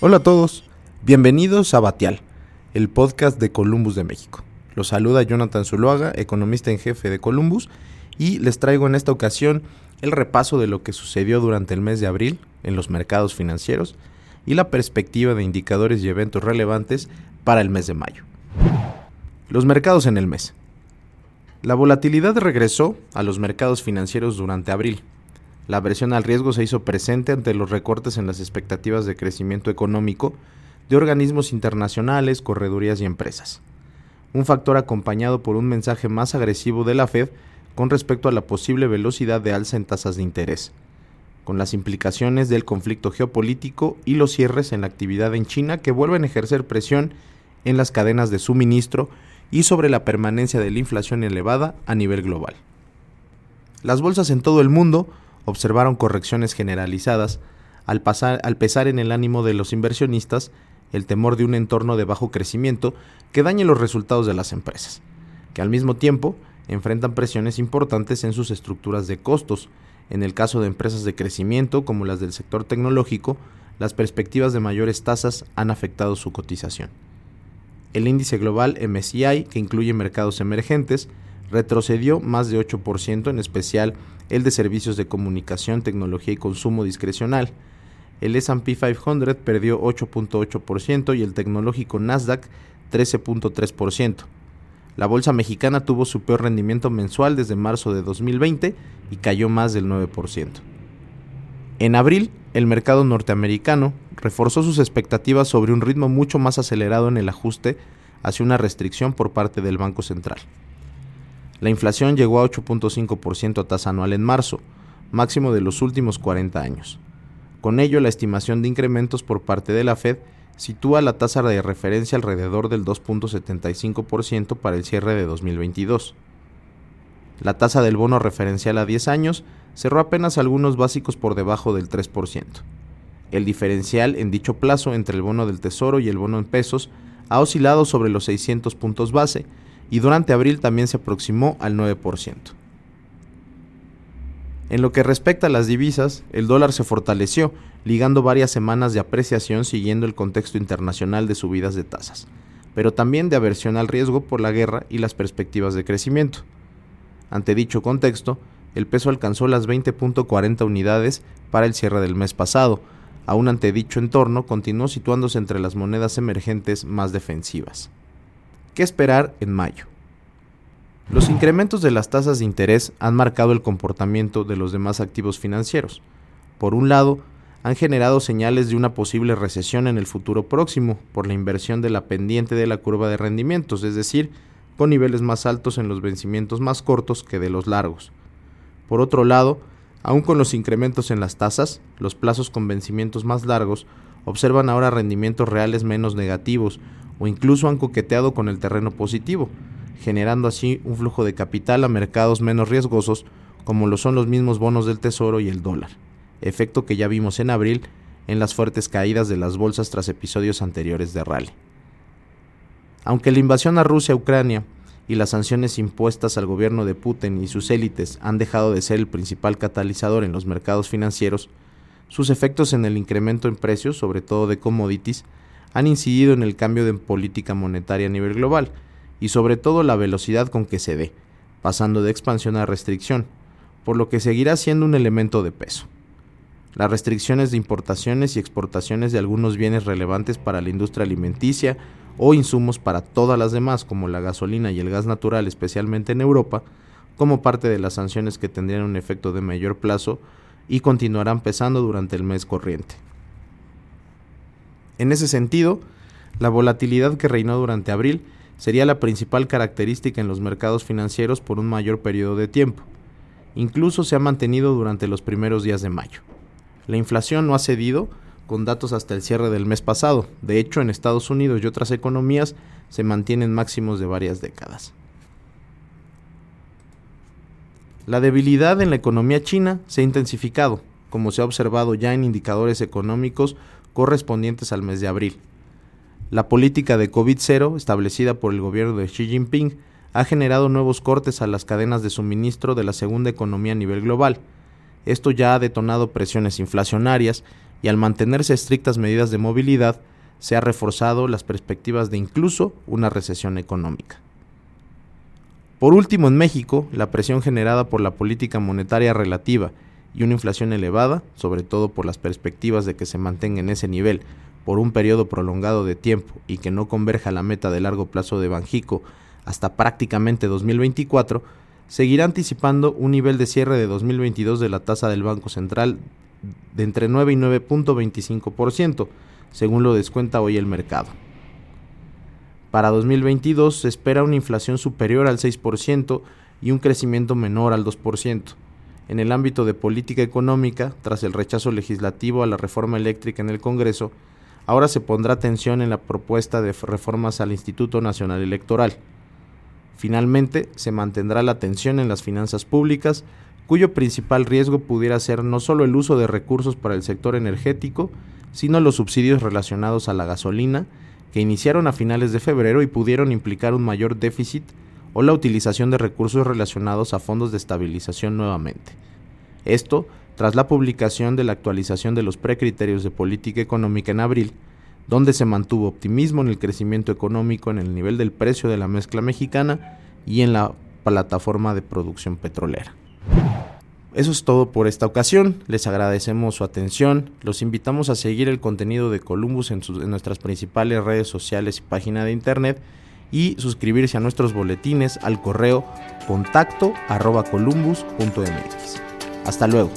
Hola a todos, bienvenidos a Batial, el podcast de Columbus de México. Los saluda Jonathan Zuluaga, economista en jefe de Columbus, y les traigo en esta ocasión el repaso de lo que sucedió durante el mes de abril en los mercados financieros y la perspectiva de indicadores y eventos relevantes para el mes de mayo. Los mercados en el mes. La volatilidad regresó a los mercados financieros durante abril, la aversión al riesgo se hizo presente ante los recortes en las expectativas de crecimiento económico de organismos internacionales, corredurías y empresas. Un factor acompañado por un mensaje más agresivo de la Fed con respecto a la posible velocidad de alza en tasas de interés, con las implicaciones del conflicto geopolítico y los cierres en la actividad en China que vuelven a ejercer presión en las cadenas de suministro y sobre la permanencia de la inflación elevada a nivel global. Las bolsas en todo el mundo observaron correcciones generalizadas al, pesar en el ánimo de los inversionistas el temor de un entorno de bajo crecimiento que dañe los resultados de las empresas, que al mismo tiempo enfrentan presiones importantes en sus estructuras de costos. En el caso de empresas de crecimiento como las del sector tecnológico, las perspectivas de mayores tasas han afectado su cotización. El índice global MSCI, que incluye mercados emergentes, retrocedió más de 8%, en especial el de servicios de comunicación, tecnología y consumo discrecional. El SP 500 perdió 8.8% y el tecnológico Nasdaq 13.3%. La bolsa mexicana tuvo su peor rendimiento mensual desde marzo de 2020 y cayó más del 9%. En abril, el mercado norteamericano reforzó sus expectativas sobre un ritmo mucho más acelerado en el ajuste hacia una restricción por parte del Banco Central. La inflación llegó a 8.5% a tasa anual en marzo, máximo de los últimos 40 años. Con ello, la estimación de incrementos por parte de la Fed sitúa la tasa de referencia alrededor del 2.75% para el cierre de 2022. La tasa del bono referencial a 10 años cerró apenas algunos básicos por debajo del 3%. El diferencial en dicho plazo entre el bono del Tesoro y el bono en pesos ha oscilado sobre los 600 puntos base, y durante abril también se aproximó al 9%. En lo que respecta a las divisas, el dólar se fortaleció, ligando varias semanas de apreciación siguiendo el contexto internacional de subidas de tasas, pero también de aversión al riesgo por la guerra y las perspectivas de crecimiento. Ante dicho contexto, el peso alcanzó las 20.40 unidades para el cierre del mes pasado, aún ante dicho entorno continuó situándose entre las monedas emergentes más defensivas. ¿Qué esperar en mayo? Los incrementos de las tasas de interés han marcado el comportamiento de los demás activos financieros. Por un lado, han generado señales de una posible recesión en el futuro próximo por la inversión de la pendiente de la curva de rendimientos, es decir, con niveles más altos en los vencimientos más cortos que de los largos. Por otro lado, aun con los incrementos en las tasas, los plazos con vencimientos más largos observan ahora rendimientos reales menos negativos, o incluso han coqueteado con el terreno positivo, generando así un flujo de capital a mercados menos riesgosos como lo son los mismos bonos del Tesoro y el dólar, efecto que ya vimos en abril en las fuertes caídas de las bolsas tras episodios anteriores de rally. Aunque la invasión a Rusia-Ucrania y las sanciones impuestas al gobierno de Putin y sus élites han dejado de ser el principal catalizador en los mercados financieros, sus efectos en el incremento en precios, sobre todo de commodities, han incidido en el cambio de política monetaria a nivel global y sobre todo la velocidad con que se dé, pasando de expansión a restricción, por lo que seguirá siendo un elemento de peso. Las restricciones de importaciones y exportaciones de algunos bienes relevantes para la industria alimenticia o insumos para todas las demás, como la gasolina y el gas natural, especialmente en Europa, como parte de las sanciones que tendrían un efecto de mayor plazo y continuarán pesando durante el mes corriente. En ese sentido, la volatilidad que reinó durante abril sería la principal característica en los mercados financieros por un mayor periodo de tiempo. Incluso se ha mantenido durante los primeros días de mayo. La inflación no ha cedido, con datos hasta el cierre del mes pasado. De hecho, en Estados Unidos y otras economías se mantienen máximos de varias décadas. La debilidad en la economía china se ha intensificado, como se ha observado ya en indicadores económicos correspondientes al mes de abril. La política de COVID-0 establecida por el gobierno de Xi Jinping ha generado nuevos cortes a las cadenas de suministro de la segunda economía a nivel global. Esto ya ha detonado presiones inflacionarias y al mantenerse estrictas medidas de movilidad, se ha reforzado las perspectivas de incluso una recesión económica. Por último, en México, la presión generada por la política monetaria relativa y una inflación elevada, sobre todo por las perspectivas de que se mantenga en ese nivel por un periodo prolongado de tiempo y que no converja la meta de largo plazo de Banjico hasta prácticamente 2024, seguirá anticipando un nivel de cierre de 2022 de la tasa del Banco Central de entre 9 y 9.25%, según lo descuenta hoy el mercado. Para 2022 se espera una inflación superior al 6% y un crecimiento menor al 2%. En el ámbito de política económica, tras el rechazo legislativo a la reforma eléctrica en el Congreso, ahora se pondrá atención en la propuesta de reformas al Instituto Nacional Electoral. Finalmente, se mantendrá la atención en las finanzas públicas, cuyo principal riesgo pudiera ser no solo el uso de recursos para el sector energético, sino los subsidios relacionados a la gasolina, que iniciaron a finales de febrero y pudieron implicar un mayor déficit o la utilización de recursos relacionados a fondos de estabilización nuevamente. Esto tras la publicación de la actualización de los precriterios de política económica en abril, donde se mantuvo optimismo en el crecimiento económico en el nivel del precio de la mezcla mexicana y en la plataforma de producción petrolera. Eso es todo por esta ocasión, les agradecemos su atención, los invitamos a seguir el contenido de Columbus en, nuestras principales redes sociales y página de internet y suscribirse a nuestros boletines al correo contacto arroba columbus.mx. Hasta luego.